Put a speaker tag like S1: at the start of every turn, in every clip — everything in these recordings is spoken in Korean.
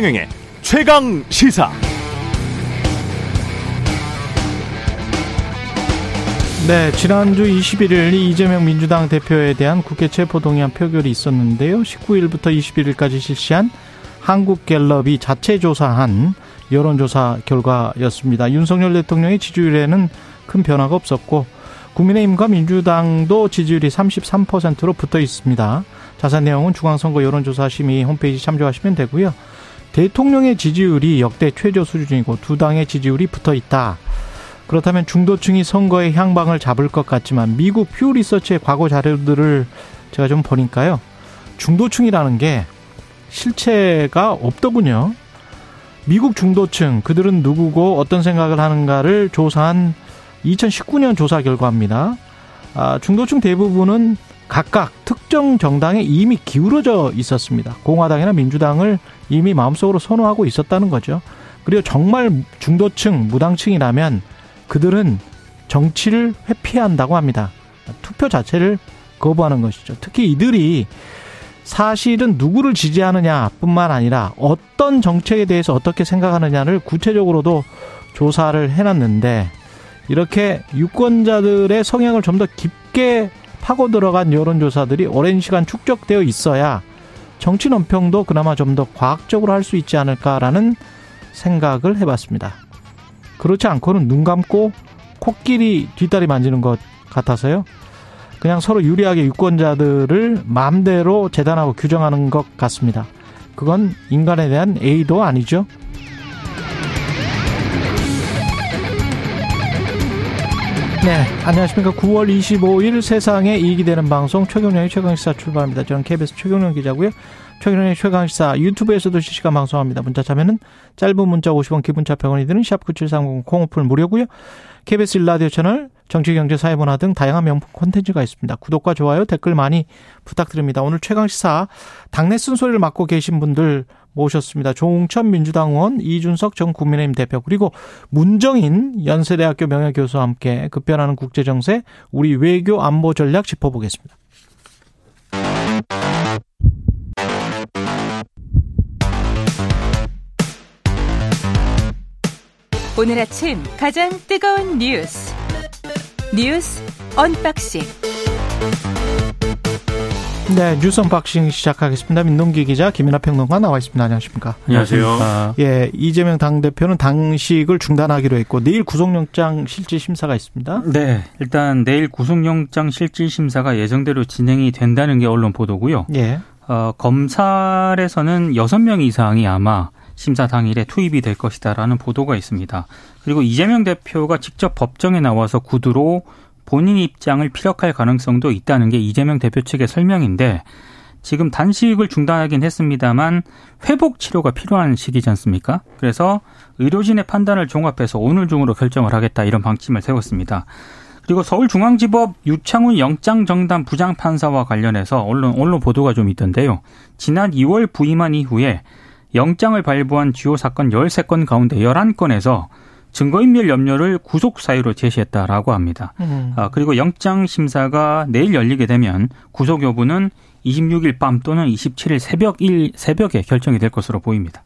S1: 최경영의 최강 시사.
S2: 네, 지난주 21일 이재명 민주당 대표에 대한 국회 체포동의안 표결이 있었는데요. 19일부터 21일까지 실시한 한국갤럽이 자체 조사한 여론조사 결과였습니다. 윤석열 대통령의 지지율에는 큰 변화가 없었고 국민의힘과 민주당도 지지율이 33%로 붙어 있습니다. 자세한 내용은 중앙선거 여론조사심의 홈페이지 참조하시면 되고요. 대통령의 지지율이 역대 최저 수준이고 두 당의 지지율이 붙어 있다. 그렇다면 중도층이 선거의 향방을 잡을 것 같지만 미국 퓨 리서치의 과거 자료들을 제가 좀 보니까요. 중도층이라는 게 실체가 없더군요. 미국 중도층 그들은 누구고 어떤 생각을 하는가를 조사한 2019년 조사 결과입니다. 아, 중도층 대부분은 각각 특정 정당에 이미 기울어져 있었습니다. 공화당이나 민주당을 이미 마음속으로 선호하고 있었다는 거죠. 그리고 정말 중도층, 무당층이라면 그들은 정치를 회피한다고 합니다. 투표 자체를 거부하는 것이죠. 특히 이들이 사실은 누구를 지지하느냐뿐만 아니라 어떤 정책에 대해서 어떻게 생각하느냐를 구체적으로도 조사를 해놨는데 이렇게 유권자들의 성향을 좀 더 깊게 파고 들어간 여론조사들이 오랜 시간 축적되어 있어야 정치 논평도 그나마 좀 더 과학적으로 할 수 있지 않을까라는 생각을 해봤습니다. 그렇지 않고는 눈 감고 코끼리 뒷다리 만지는 것 같아서요. 그냥 서로 유리하게 유권자들을 마음대로 재단하고 규정하는 것 같습니다. 그건 인간에 대한 A도 아니죠. 네, 안녕하십니까. 9월 25일 세상에 이익이 되는 방송 최경련의 최강시사 출발합니다. 저는 KBS 최경련 기자고요. 최경련의 최강시사 유튜브에서도 실시간 방송합니다. 문자 참여는 짧은 문자 50원, 기본차 100원이 드는 샵9730 콩오플 무료고요. KBS 일라디오 채널 정치, 경제, 사회문화 등 다양한 명품 콘텐츠가 있습니다. 구독과 좋아요, 댓글 많이 부탁드립니다. 오늘 최강시사 당내 순서를 맡고 계신 분들 모셨습니다. 조홍천 민주당 의원, 이준석 전 국민의힘 대표, 그리고 문정인 연세대학교 명예교수와 함께 급변하는 국제정세, 우리 외교 안보 전략 짚어보겠습니다.
S3: 오늘 아침 가장 뜨거운 뉴스 뉴스 unboxing
S2: 네, 뉴스 unboxing 시작하겠습니다. 민동기 기자, 김민하 평론가 나와 있습니다. 안녕하십니까?
S4: 안녕하세요.
S2: 예, 이재명 당 대표는 단식을 중단하기로 했고, 내일 구속영장 실질 심사가 있습니다.
S4: 네, 일단 내일 구속영장 실질 심사가 예정대로 진행이 된다는 게 언론 보도고요.
S2: 예.
S4: 어, 검찰에서는 여섯 명 이상이 아마 심사 당일에 투입이 될 것이다라는 보도가 있습니다. 그리고 이재명 대표가 직접 법정에 나와서 구두로 본인 입장을 피력할 가능성도 있다는 게 이재명 대표 측의 설명인데 지금 단식을 중단하긴 했습니다만 회복 치료가 필요한 시기지 않습니까? 그래서 의료진의 판단을 종합해서 오늘 중으로 결정을 하겠다 이런 방침을 세웠습니다. 그리고 서울중앙지법 유창훈 영장정당 부장판사와 관련해서 언론 언론 보도가 좀 있던데요. 지난 2월 부임한 이후에 영장을 발부한 주요 사건 13건 가운데 11건에서 증거인멸 염려를 구속 사유로 제시했다라고 합니다. 음. 아, 그리고 영장 심사가 내일 열리게 되면 구속 여부는 26일 밤 또는 27일 새벽 일 새벽에 결정이 될 것으로 보입니다.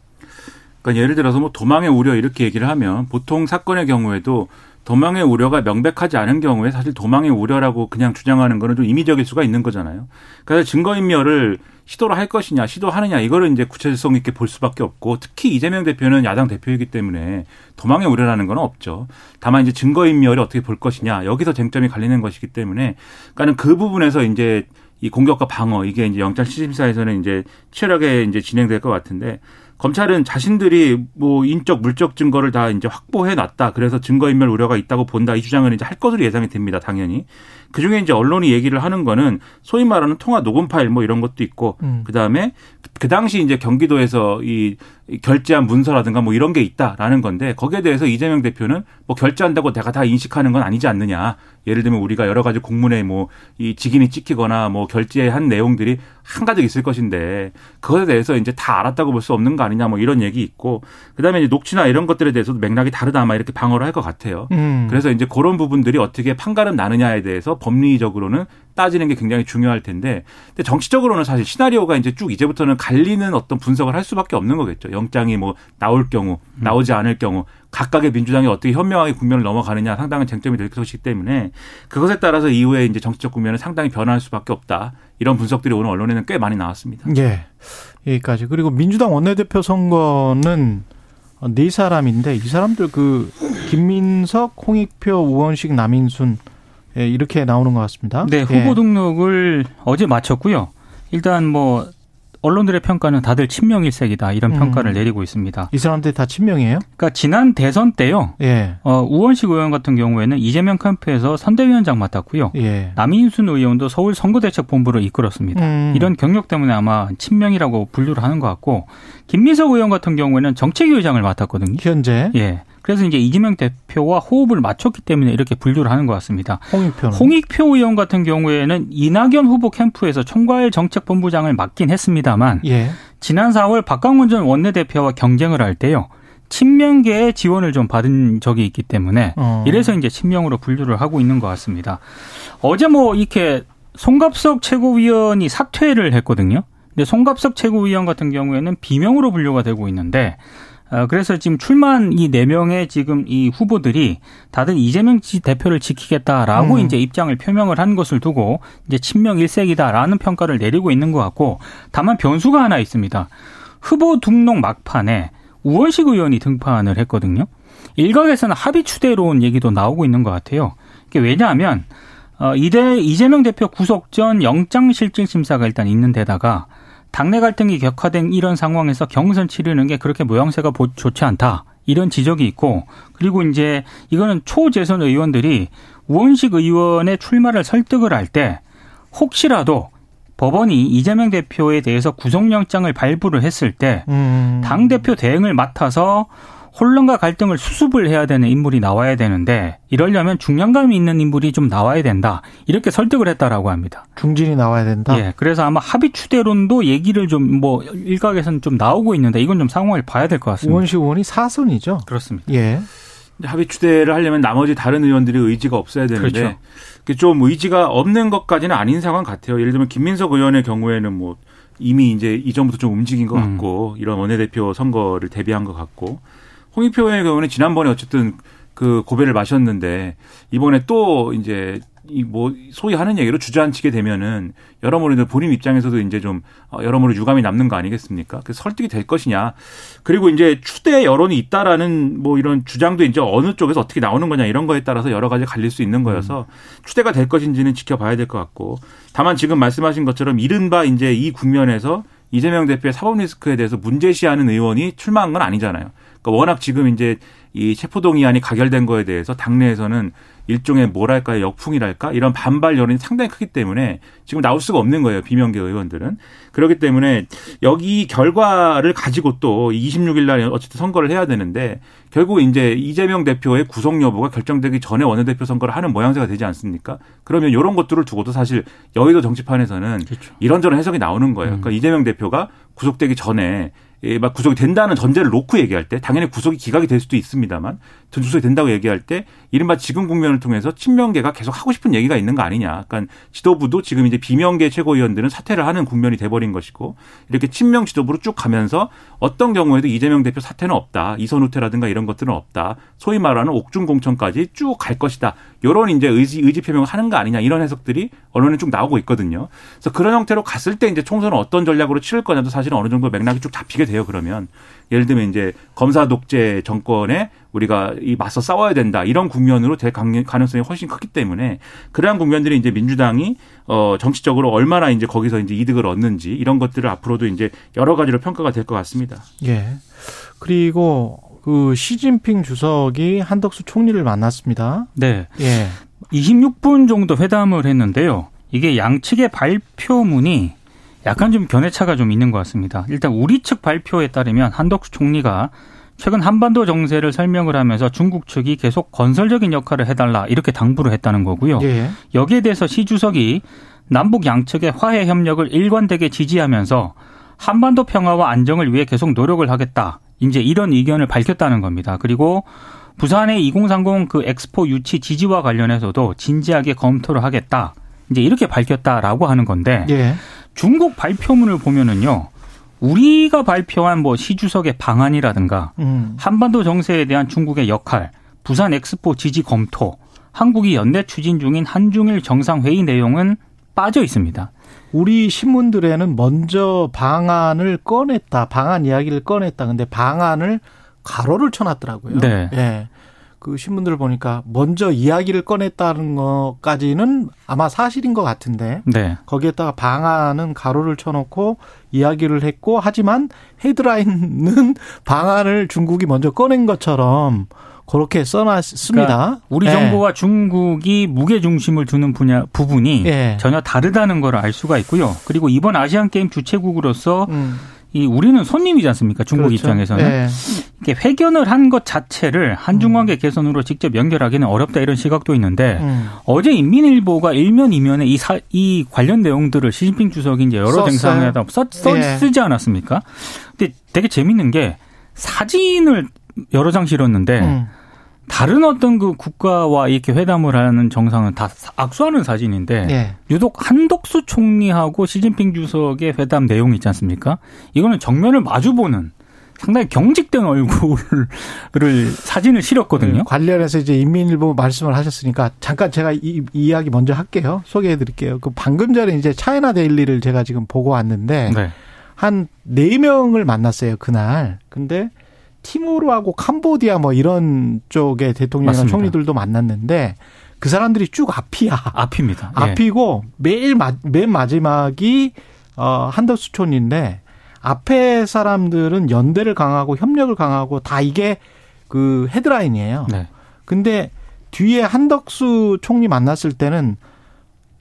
S5: 그러니까 예를 들어서 뭐 도망의 우려 이렇게 얘기를 하면 보통 사건의 경우에도 도망의 우려가 명백하지 않은 경우에 사실 도망의 우려라고 그냥 주장하는 거는 좀 임의적일 수가 있는 거잖아요. 그래서 증거인멸을 시도를 할 것이냐, 시도하느냐 이거를 이제 구체성 있게 볼 수밖에 없고 특히 이재명 대표는 야당 대표이기 때문에 도망의 우려라는 건 없죠. 다만 이제 증거 인멸을 어떻게 볼 것이냐 여기서 쟁점이 갈리는 것이기 때문에 그러니까는 그 부분에서 이제 이 공격과 방어 이게 이제 영장 시심사에서는 이제 치열하게 이제 진행될 것 같은데 검찰은 자신들이 뭐 인적 물적 증거를 다 이제 확보해 놨다. 그래서 증거 인멸 우려가 있다고 본다. 이 주장을 이제 할 것으로 예상이 됩니다. 당연히. 그 중에 이제 언론이 얘기를 하는 거는 소위 말하는 통화 녹음 파일 뭐 이런 것도 있고 음. 그다음에 그 당시 이제 경기도에서 이 결제한 문서라든가 뭐 이런 게 있다라는 건데 거기에 대해서 이재명 대표는 뭐 결제한다고 내가 다 인식하는 건 아니지 않느냐. 예를 들면 우리가 여러 가지 공문에 뭐 이 직인이 찍히거나 뭐 결제한 내용들이 한가득 있을 것인데 그것에 대해서 이제 다 알았다고 볼 수 없는 거 아니냐 뭐 이런 얘기 있고 그다음에 이제 녹취나 이런 것들에 대해서도 맥락이 다르다 아마 이렇게 방어를 할 것 같아요. 음. 그래서 이제 그런 부분들이 어떻게 판가름 나느냐에 대해서 법리적으로는 따지는 게 굉장히 중요할 텐데 근데 정치적으로는 사실 시나리오가 이제 쭉 이제부터는 갈리는 어떤 분석을 할 수밖에 없는 거겠죠. 영장이 뭐 나올 경우, 나오지 않을 경우 각각의 민주당이 어떻게 현명하게 국면을 넘어가느냐 상당한 쟁점이 될 것이기 때문에 그것에 따라서 이후에 이제 정치적 국면은 상당히 변할 수밖에 없다. 이런 분석들이 오늘 언론에는 꽤 많이 나왔습니다.
S2: 예. 여기까지. 그리고 민주당 원내대표 선거는 네 사람인데 이 사람들 그 김민석, 홍익표, 우원식, 남인순 예, 이렇게 나오는 것 같습니다.
S4: 네, 후보
S2: 예.
S4: 등록을 어제 마쳤고요. 일단 뭐 언론들의 평가는 다들 친명일색이다 이런
S2: 음.
S4: 평가를 내리고 있습니다.
S2: 이 사람들 다 친명이에요?
S4: 그러니까 지난 대선 때요.
S2: 예.
S4: 어, 우원식 의원 같은 경우에는 이재명 캠프에서 선대위원장 맡았고요.
S2: 예.
S4: 남인순 의원도 서울 선거대책본부를 이끌었습니다.
S2: 음.
S4: 이런 경력 때문에 아마 친명이라고 분류를 하는 것 같고 김민석 의원 같은 경우에는 정책위 의장을 맡았거든요.
S2: 현재
S4: 예. 그래서 이제 이재명 대표와 호흡을 맞췄기 때문에 이렇게 분류를 하는 것 같습니다.
S2: 홍익표는
S4: 홍익표 의원 같은 경우에는 이낙연 후보 캠프에서 총괄 정책본부장을 맡긴 했습니다만
S2: 예.
S4: 지난 4월 박광원 전 원내대표와 경쟁을 할 때요. 친명계의 지원을 좀 받은 적이 있기 때문에
S2: 어.
S4: 이래서 이제 친명으로 분류를 하고 있는 것 같습니다. 어제 뭐 이렇게 송갑석 최고위원이 사퇴를 했거든요. 근데 송갑석 최고위원 같은 경우에는 비명으로 분류가 되고 있는데 어, 그래서 지금 출마한 이 네 명의 지금 이 후보들이 다들 이재명 지 대표를 지키겠다라고
S2: 음.
S4: 이제 입장을 표명을 한 것을 두고 이제 친명 일색이다라는 평가를 내리고 있는 것 같고 다만 변수가 하나 있습니다. 후보 등록 막판에 우원식 의원이 등판을 했거든요. 일각에서는 합의 추대로운 얘기도 나오고 있는 것 같아요. 이게 왜냐하면 어, 이대 이재명 대표 구속 전 영장실질 심사가 일단 있는 데다가 당내 갈등이 격화된 이런 상황에서 경선 치르는 게 그렇게 모양새가 보- 좋지 않다. 이런 지적이 있고 그리고 이제 이거는 초재선 의원들이 우원식 의원의 출마를 설득을 할 때 혹시라도 법원이 이재명 대표에 대해서 구속영장을 발부를 했을 때
S2: 음.
S4: 당 대표 대행을 맡아서 혼란과 갈등을 수습을 해야 되는 인물이 나와야 되는데 이러려면 중량감이 있는 인물이 좀 나와야 된다 이렇게 설득을 했다라고 합니다.
S2: 중진이 나와야 된다.
S4: 예, 그래서 아마 합의 추대론도 얘기를 좀 뭐 일각에서는 좀 나오고 있는데 이건 좀 상황을 봐야 될 것 같습니다.
S2: 우원식 의원이 사선이죠.
S4: 그렇습니다.
S2: 예.
S5: 이제 합의 추대를 하려면 나머지 다른 의원들의 의지가 없어야 되는데
S4: 그렇죠.
S5: 좀 의지가 없는 것까지는 아닌 상황 같아요. 예를 들면 김민석 의원의 경우에는 뭐 이미 이제 이전부터 좀 움직인 것
S4: 음.
S5: 같고 이런 원내대표 선거를 대비한 것 같고 홍익표 의원의 경우는 지난번에 어쨌든 그 고배를 마셨는데 이번에 또 이제 이 뭐 소위 하는 얘기로 주저앉히게 되면은 여러모로 이제 본인 입장에서도 이제 좀 어, 여러모로 유감이 남는 거 아니겠습니까? 그래서 설득이 될 것이냐. 그리고 이제 추대 여론이 있다라는 뭐 이런 주장도 이제 어느 쪽에서 어떻게 나오는 거냐 이런 거에 따라서 여러 가지 갈릴 수 있는 거여서 추대가 될 것인지는 지켜봐야 될 것 같고 다만 지금 말씀하신 것처럼 이른바 이제 이 국면에서 이재명 대표의 사법 리스크에 대해서 문제시하는 의원이 출마한 건 아니잖아요. 그러니까 워낙 지금 이제 이 체포동의안이 가결된 거에 대해서 당내에서는 일종의 뭐랄까요 역풍이랄까 이런 반발 여론이 상당히 크기 때문에 지금 나올 수가 없는 거예요 비명계 의원들은 그렇기 때문에 여기 결과를 가지고 또 26일 날 어쨌든 선거를 해야 되는데 결국 이제 이재명 대표의 구속 여부가 결정되기 전에 원내대표 선거를 하는 모양새가 되지 않습니까? 그러면 이런 것들을 두고도 사실 여의도 정치판에서는 이런저런 해석이 나오는 거예요. 그러니까 이재명 대표가 구속되기 전에 예, 막 구속이 된다는 전제를 놓고 얘기할 때 당연히 구속이 기각이 될 수도 있습니다만 구속이 된다고 얘기할 때 이른바 지금 국면을 통해서 친명계가 계속 하고 싶은 얘기가 있는 거 아니냐. 그러니까 지도부도 지금 이제 비명계 최고위원들은 사퇴를 하는 국면이 돼버린 것이고 이렇게 친명 지도부로 쭉 가면서 어떤 경우에도 이재명 대표 사퇴는 없다. 이선 후퇴라든가 이런 것들은 없다. 소위 말하는 옥중 공천까지 쭉 갈 것이다. 이런 이제 의지 의지 표명을 하는 거 아니냐 이런 해석들이 언론에 쭉 나오고 있거든요. 그래서 그런 형태로 갔을 때 이제 총선을 어떤 전략으로 치를 거냐도 사실은 어느 정도 맥락이 쭉 잡히게 돼요. 그러면 예를 들면 이제 검사 독재 정권에 우리가 이 맞서 싸워야 된다 이런 국면으로 될 가능성이 훨씬 크기 때문에 그러한 국면들이 이제 민주당이 어 정치적으로 얼마나 이제 거기서 이제 이득을 얻는지 이런 것들을 앞으로도 이제 여러 가지로 평가가 될 것 같습니다.
S2: 예. 그리고 그 시진핑 주석이 한덕수 총리를 만났습니다.
S4: 네.
S2: 예.
S4: 26분 정도 회담을 했는데요. 이게 양측의 발표문이 약간 좀 견해차가 좀 있는 것 같습니다. 일단 우리 측 발표에 따르면 한덕수 총리가 최근 한반도 정세를 설명을 하면서 중국 측이 계속 건설적인 역할을 해달라 이렇게 당부를 했다는 거고요.
S2: 예.
S4: 여기에 대해서 시 주석이 남북 양측의 화해 협력을 일관되게 지지하면서 한반도 평화와 안정을 위해 계속 노력을 하겠다. 이제 이런 의견을 밝혔다는 겁니다. 그리고 부산의 2030 그 엑스포 유치 지지와 관련해서도 진지하게 검토를 하겠다. 이제 이렇게 밝혔다라고 하는 건데
S2: 예.
S4: 중국 발표문을 보면은요. 우리가 발표한 뭐 시주석의 방안이라든가
S2: 음.
S4: 한반도 정세에 대한 중국의 역할, 부산 엑스포 지지 검토, 한국이 연내 추진 중인 한중일 정상회의 내용은 빠져 있습니다.
S2: 우리 신문들에는 먼저 방안을 꺼냈다. 방안 이야기를 꺼냈다. 근데 방안을 가로를 쳐놨더라고요.
S4: 네.
S2: 예. 그 신문들을 보니까 먼저 이야기를 꺼냈다는 것까지는 아마 사실인 것 같은데
S4: 네.
S2: 거기에다가 방안은 가로를 쳐놓고 이야기를 했고 하지만 헤드라인은 방안을 중국이 먼저 꺼낸 것처럼 그렇게 써놨습니다.
S4: 그러니까 우리
S2: 예.
S4: 정부와 중국이 무게 중심을 두는 분야 부분이
S2: 예.
S4: 전혀 다르다는 걸 알 수가 있고요. 그리고 이번 아시안 게임 주최국으로서
S2: 음,
S4: 이 우리는 손님이지 않습니까? 중국
S2: 그렇죠.
S4: 입장에서는
S2: 예.
S4: 이게 회견을 한 것 자체를 한중 관계 개선으로 직접 연결하기는 어렵다 이런 시각도 있는데
S2: 음.
S4: 어제 인민일보가 일면 이면에 이, 사, 이 관련 내용들을 시진핑 주석이 이제 여러. 정상회담 써, 써
S2: 예.
S4: 쓰지 않았습니까? 근데 되게 재밌는 게 사진을 여러 장 실었는데
S2: 음.
S4: 다른 어떤 그 국가와 이렇게 회담을 하는 정상은 다 악수하는 사진인데
S2: 예.
S4: 유독 한덕수 총리하고 시진핑 주석의 회담 내용이 있지 않습니까? 이거는 정면을 마주보는 상당히 경직된 얼굴을 사진을 실었거든요.
S2: 그 관련해서 이제 인민일보 말씀을 하셨으니까 잠깐 제가 이, 이 이야기 먼저 할게요. 소개해 드릴게요. 그 방금 전에 이제 차이나 데일리를 제가 지금 보고 왔는데
S4: 네.
S2: 한 네 명을 만났어요, 그날. 근데 티모르하고 캄보디아 뭐 이런 쪽의 대통령이나
S4: 맞습니다.
S2: 총리들도 만났는데 그 사람들이 쭉 앞이야.
S4: 앞입니다. 예.
S2: 앞이고 매일 마, 맨 마지막이 어 한덕수 촌인데 앞에 사람들은 연대를 강하고 협력을 강하고 다 이게 그 헤드라인이에요.
S4: 네.
S2: 근데 뒤에 한덕수 총리 만났을 때는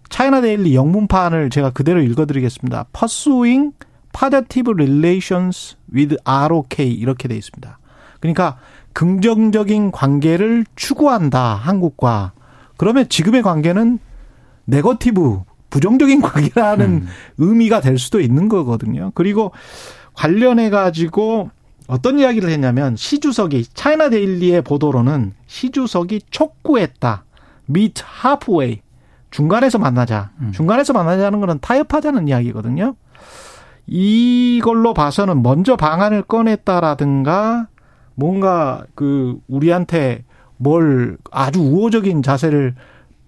S2: China Daily 영문판을 제가 그대로 읽어드리겠습니다. Pursuing Positive Relations with ROK 이렇게 돼 있습니다. 그러니까 긍정적인 관계를 추구한다 한국과 그러면 지금의 관계는 negative 부정적인 관계라는
S4: 음.
S2: 의미가 될 수도 있는 거거든요. 그리고 관련해 가지고 어떤 이야기를 했냐면 시 주석이 China Daily의 보도로는 시 주석이 촉구했다. meet halfway. 중간에서 만나자.
S4: 음.
S2: 중간에서 만나자는 거는 타협하자는 이야기거든요. 이걸로 봐서는 먼저 방안을 꺼냈다라든가 뭔가 그 우리한테 뭘 아주 우호적인 자세를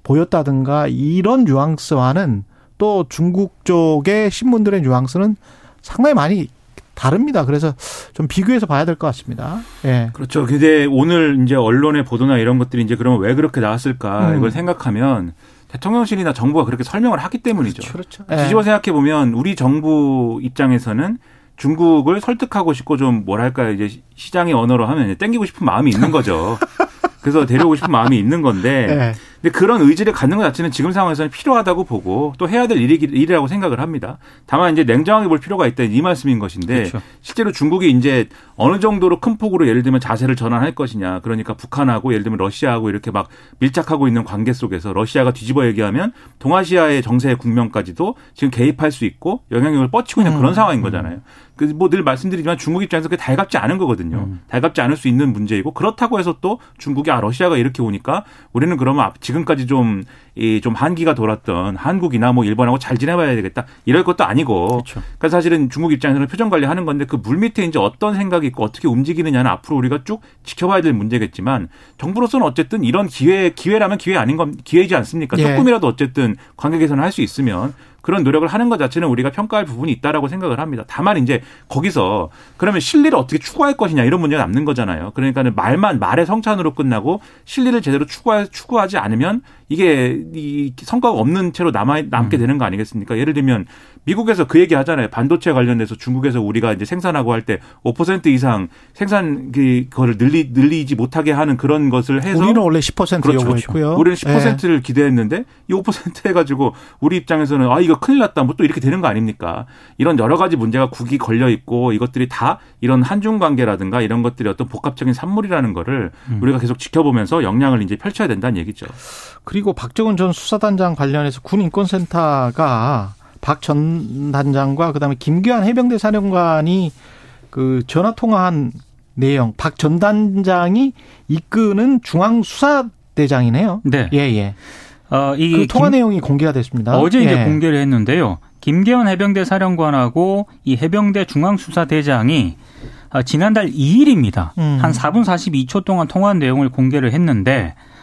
S2: 보였다든가 이런 뉘앙스와는 또 중국 쪽의 신문들의 뉘앙스는 상당히 많이 다릅니다. 그래서 좀 비교해서 봐야 될 것 같습니다. 예.
S5: 그렇죠. 근데 오늘 이제 언론의 보도나 이런 것들이 이제 그러면 왜 그렇게 나왔을까
S2: 음.
S5: 이걸 생각하면 대통령실이나 정부가 그렇게 설명을 하기 때문이죠.
S2: 그렇죠.
S5: 뒤집어 생각해 보면 우리 정부 입장에서는 중국을 설득하고 싶고 좀 뭐랄까 이제 시장의 언어로 하면 땡기고 싶은 마음이 있는 거죠. 그래서 데려오고 싶은 마음이 있는 건데
S2: 예.
S5: 근데 그런 의지를 갖는 것 자체는 지금 상황에서는 필요하다고 보고 또 해야 될 일이, 일이라고 생각을 합니다. 다만 이제 냉정하게 볼 필요가 있다 이 말씀인 것인데
S4: 그렇죠.
S5: 실제로 중국이 이제 어느 정도로 큰 폭으로 예를 들면 자세를 전환할 것이냐. 그러니까 북한하고 예를 들면 러시아하고 이렇게 막 밀착하고 있는 관계 속에서 러시아가 뒤집어 얘기하면 동아시아의 정세 국면까지도 지금 개입할 수 있고 영향력을 뻗치고 있는 그런 상황인 거잖아요. 그뭐늘 말씀드리지만 중국 입장에서 그게 달갑지 않은 거거든요. 달갑지 않을 수 있는 문제이고 그렇다고 해서 또 중국이 아 러시아가 이렇게 오니까 우리는 그러면 앞- 지금까지 좀 이 좀 한기가 돌았던 한국이나 뭐 일본하고 잘 지내봐야 되겠다 이럴 것도 아니고
S4: 그렇죠.
S5: 그러니까 사실은 중국 입장에서는 표정 관리하는 건데 그 물 밑에 이제 어떤 생각이 있고 어떻게 움직이느냐는 앞으로 우리가 쭉 지켜봐야 될 문제겠지만 정부로서는 어쨌든 이런 기회 기회라면 기회 아닌 건 기회이지 않습니까?
S2: 예.
S5: 조금이라도 어쨌든 관계 개선을 할수 있으면 그런 노력을 하는 것 자체는 우리가 평가할 부분이 있다라고 생각을 합니다. 다만 이제 거기서 그러면 실리를 어떻게 추구할 것이냐 이런 문제가 남는 거잖아요. 그러니까는 말만 말의 성찬으로 끝나고 실리를 제대로 추구하, 추구하지 않으면 이게 이 성과가 없는 채로 남아 남게 되는 거 아니겠습니까? 예를 들면 미국에서 그 얘기 하잖아요. 반도체 관련해서 중국에서 우리가 이제 생산하고 할 때 5% 이상 생산 그 거를 늘리 늘리지 못하게 하는 그런 것을 해서
S2: 우리는 원래 10%
S5: 그렇죠.
S2: 요구했고요.
S5: 우리는
S2: 예.
S5: 10%를 기대했는데 이 5% 해가지고 우리 입장에서는 아 이거 큰일 났다 뭐 또 이렇게 되는 거 아닙니까? 이런 여러 가지 문제가 국이 걸려 있고 이것들이 다 이런 한중 관계라든가 이런 것들이 어떤 복합적인 산물이라는 거를
S2: 음.
S5: 우리가 계속 지켜보면서 역량을 이제 펼쳐야 된다는 얘기죠.
S2: 그리고 박정은 전 수사단장 관련해서 군인권센터가 박 전 단장과 그다음에 김규환 해병대 사령관이 그 전화 통화한 내용 박 전 단장이 이끄는 중앙 수사대장이네요.
S4: 네.
S2: 예, 예. 어, 이 그 통화 김, 내용이 공개가 됐습니다.
S4: 어제 이제 예. 공개를 했는데요. 김계원 해병대 사령관하고 이 해병대 중앙수사대장이 어, 지난달 2일입니다. 음. 한 4분 42초 동안 통화한 내용을 공개를 했는데 어,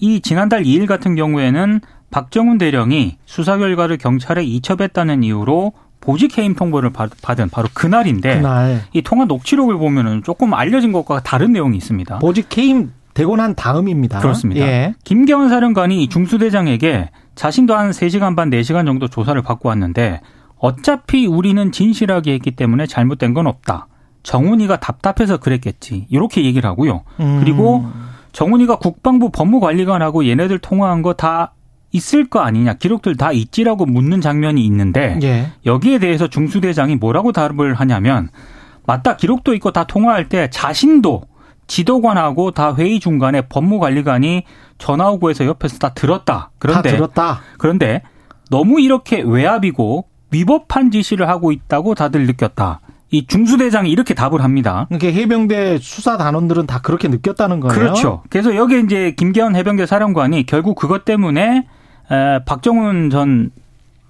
S4: 이 지난달 2일 같은 경우에는 박정훈 대령이 수사 결과를 경찰에 이첩했다는 이유로 보직 해임 통보를 받은 바로 그날인데 그날. 이 통화 녹취록을 보면은 조금 알려진 것과 다른 내용이 있습니다.
S2: 보직 해임 되고 난 다음입니다.
S4: 그렇습니다. 예. 김경은 사령관이 중수대장에게 자신도 한 3시간 반, 4시간 정도 조사를 받고 왔는데 어차피 우리는 진실하게 했기 때문에 잘못된 건 없다. 정훈이가 답답해서 그랬겠지. 이렇게 얘기를 하고요. 음. 그리고 정훈이가 국방부 법무관리관하고 얘네들 통화한 거 다 있을 거 아니냐. 기록들 다 있지라고 묻는 장면이 있는데 예. 여기에 대해서 중수대장이 뭐라고 답을 하냐면 맞다. 기록도 있고 다 통화할 때 자신도 지도관하고 다 회의 중간에 법무관리관이 전화 오고 해서 옆에서 다 들었다. 그런데
S2: 다 들었다.
S4: 그런데 너무 이렇게 외압이고 위법한 지시를 하고 있다고 다들 느꼈다. 이 중수대장이 이렇게 답을 합니다.
S2: 그러니까 해병대 수사 단원들은 다 그렇게 느꼈다는 거예요.
S4: 그렇죠. 그래서 여기 이제 김계원 해병대 사령관이 결국 그것 때문에 에, 박정훈 전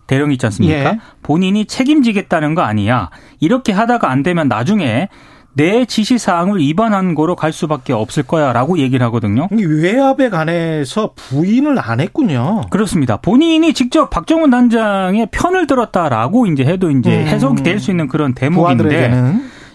S4: 대령 있지 않습니까? 예. 본인이 책임지겠다는 거 아니야. 이렇게 하다가 안 되면 나중에 내 지시 사항을 위반한 거로 갈 수밖에 없을 거야 라고 얘기를 하거든요.
S2: 외압에 관해서 부인을 안 했군요.
S4: 그렇습니다. 본인이 직접 박정훈 단장의 편을 들었다라고 이제 해도 이제 음. 해석이 될수 있는 그런 대목인데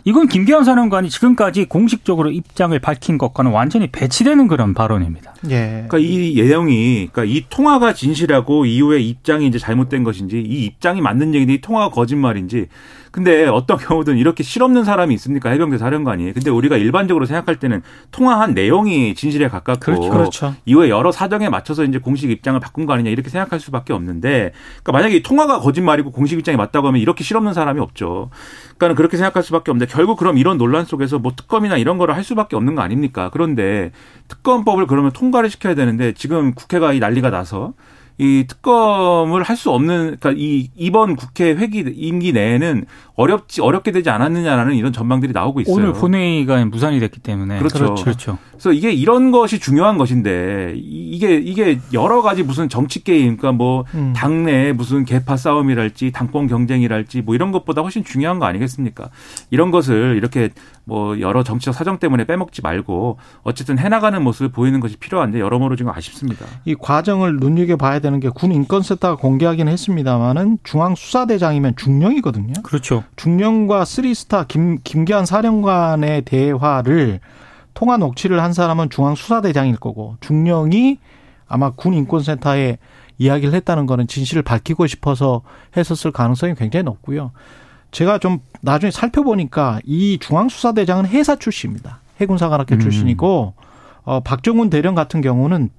S4: 이건 김기현 사령관이 지금까지 공식적으로 입장을 밝힌 것과는 완전히 배치되는 그런 발언입니다.
S5: 예. 그러니까 이 내용이 그러니까 이 통화가 진실하고 이후에 입장이 이제 잘못된 것인지 이 입장이 맞는 얘기인데 이 통화가 거짓말인지 근데 어떤 경우든 이렇게 실없는 사람이 있습니까? 해병대 사령관이. 근데 우리가 일반적으로 생각할 때는 통화한 내용이 진실에 가깝고 그렇죠. 그렇죠. 이후에 여러 사정에 맞춰서 이제 공식 입장을 바꾼 거 아니냐 이렇게 생각할 수밖에 없는데 그러니까 만약에 이 통화가 거짓말이고 공식 입장이 맞다고 하면 이렇게 실없는 사람이 없죠. 그러니까 그렇게 생각할 수밖에 없는데 결국 그럼 이런 논란 속에서 뭐 특검이나 이런 거를 할 수밖에 없는 거 아닙니까? 그런데 특검법을 그러면 통과를 시켜야 되는데 지금 국회가 이 난리가 나서 이 특검을 할 수 없는 그러니까 이 이번 국회 회기 임기 내에는 어렵지 어렵게 되지 않았느냐라는 이런 전망들이 나오고 있어요.
S4: 오늘 본회의가 무산이 됐기 때문에
S5: 그렇죠. 그렇죠. 그렇죠. 그래서 이게 이런 것이 중요한 것인데 이게 이게 여러 가지 무슨 정치 게임 그러니까 뭐 음. 당내 무슨 개파 싸움이랄지 당권 경쟁이랄지 뭐 이런 것보다 훨씬 중요한 거 아니겠습니까? 이런 것을 이렇게 뭐 여러 정치적 사정 때문에 빼먹지 말고 어쨌든 해나가는 모습을 보이는 것이 필요한데 여러모로 지금 아쉽습니다.
S2: 이 과정을 눈여겨 봐야 되는 게 군 인권센터가 공개하긴 했습니다만은 중앙 수사대장이면 중령이거든요.
S4: 그렇죠.
S2: 중령과 쓰리스타 김 김기환 사령관의 대화를 통화 녹취를 한 사람은 중앙 수사대장일 거고 중령이 아마 군 인권센터에 이야기를 했다는 거는 진실을 밝히고 싶어서 했었을 가능성이 굉장히 높고요. 제가 좀 나중에 살펴보니까 이 중앙수사대장은 해사 출신입니다. 해군사관학교 음. 출신이고 어 박정훈 대령 같은 경우는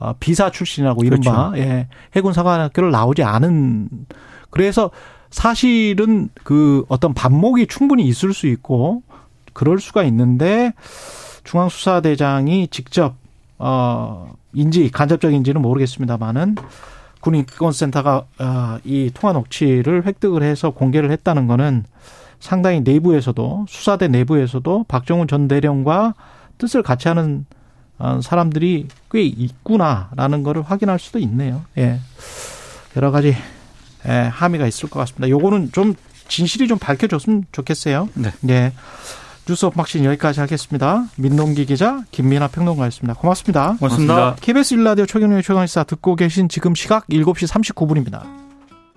S2: 어 비사 출신이라고 이른바 그렇죠. 예, 해군사관학교를 나오지 않은 그래서 사실은 그 어떤 반목이 충분히 있을 수 있고 그럴 수가 있는데 중앙수사대장이 직접 어 인지 간접적 인지는 모르겠습니다만은 군인권센터가 어, 이 통화 녹취를 획득을 해서 공개를 했다는 거는 상당히 내부에서도 수사대 내부에서도 박정훈 전 대령과 뜻을 같이 하는 어, 사람들이 꽤 있구나라는 거를 확인할 수도 있네요. 예. 여러 가지 예, 함의가 있을 것 같습니다. 요거는 좀 진실이 좀 밝혀졌으면 좋겠어요. 네. 예. 뉴스 unboxing 여기까지 하겠습니다. 민동기 기자, 김민하 평론가였습니다. 고맙습니다.
S4: 고맙습니다.
S2: KBS 일라디오 최경영의 최강시사 듣고 계신 지금 시각 7시 39분입니다.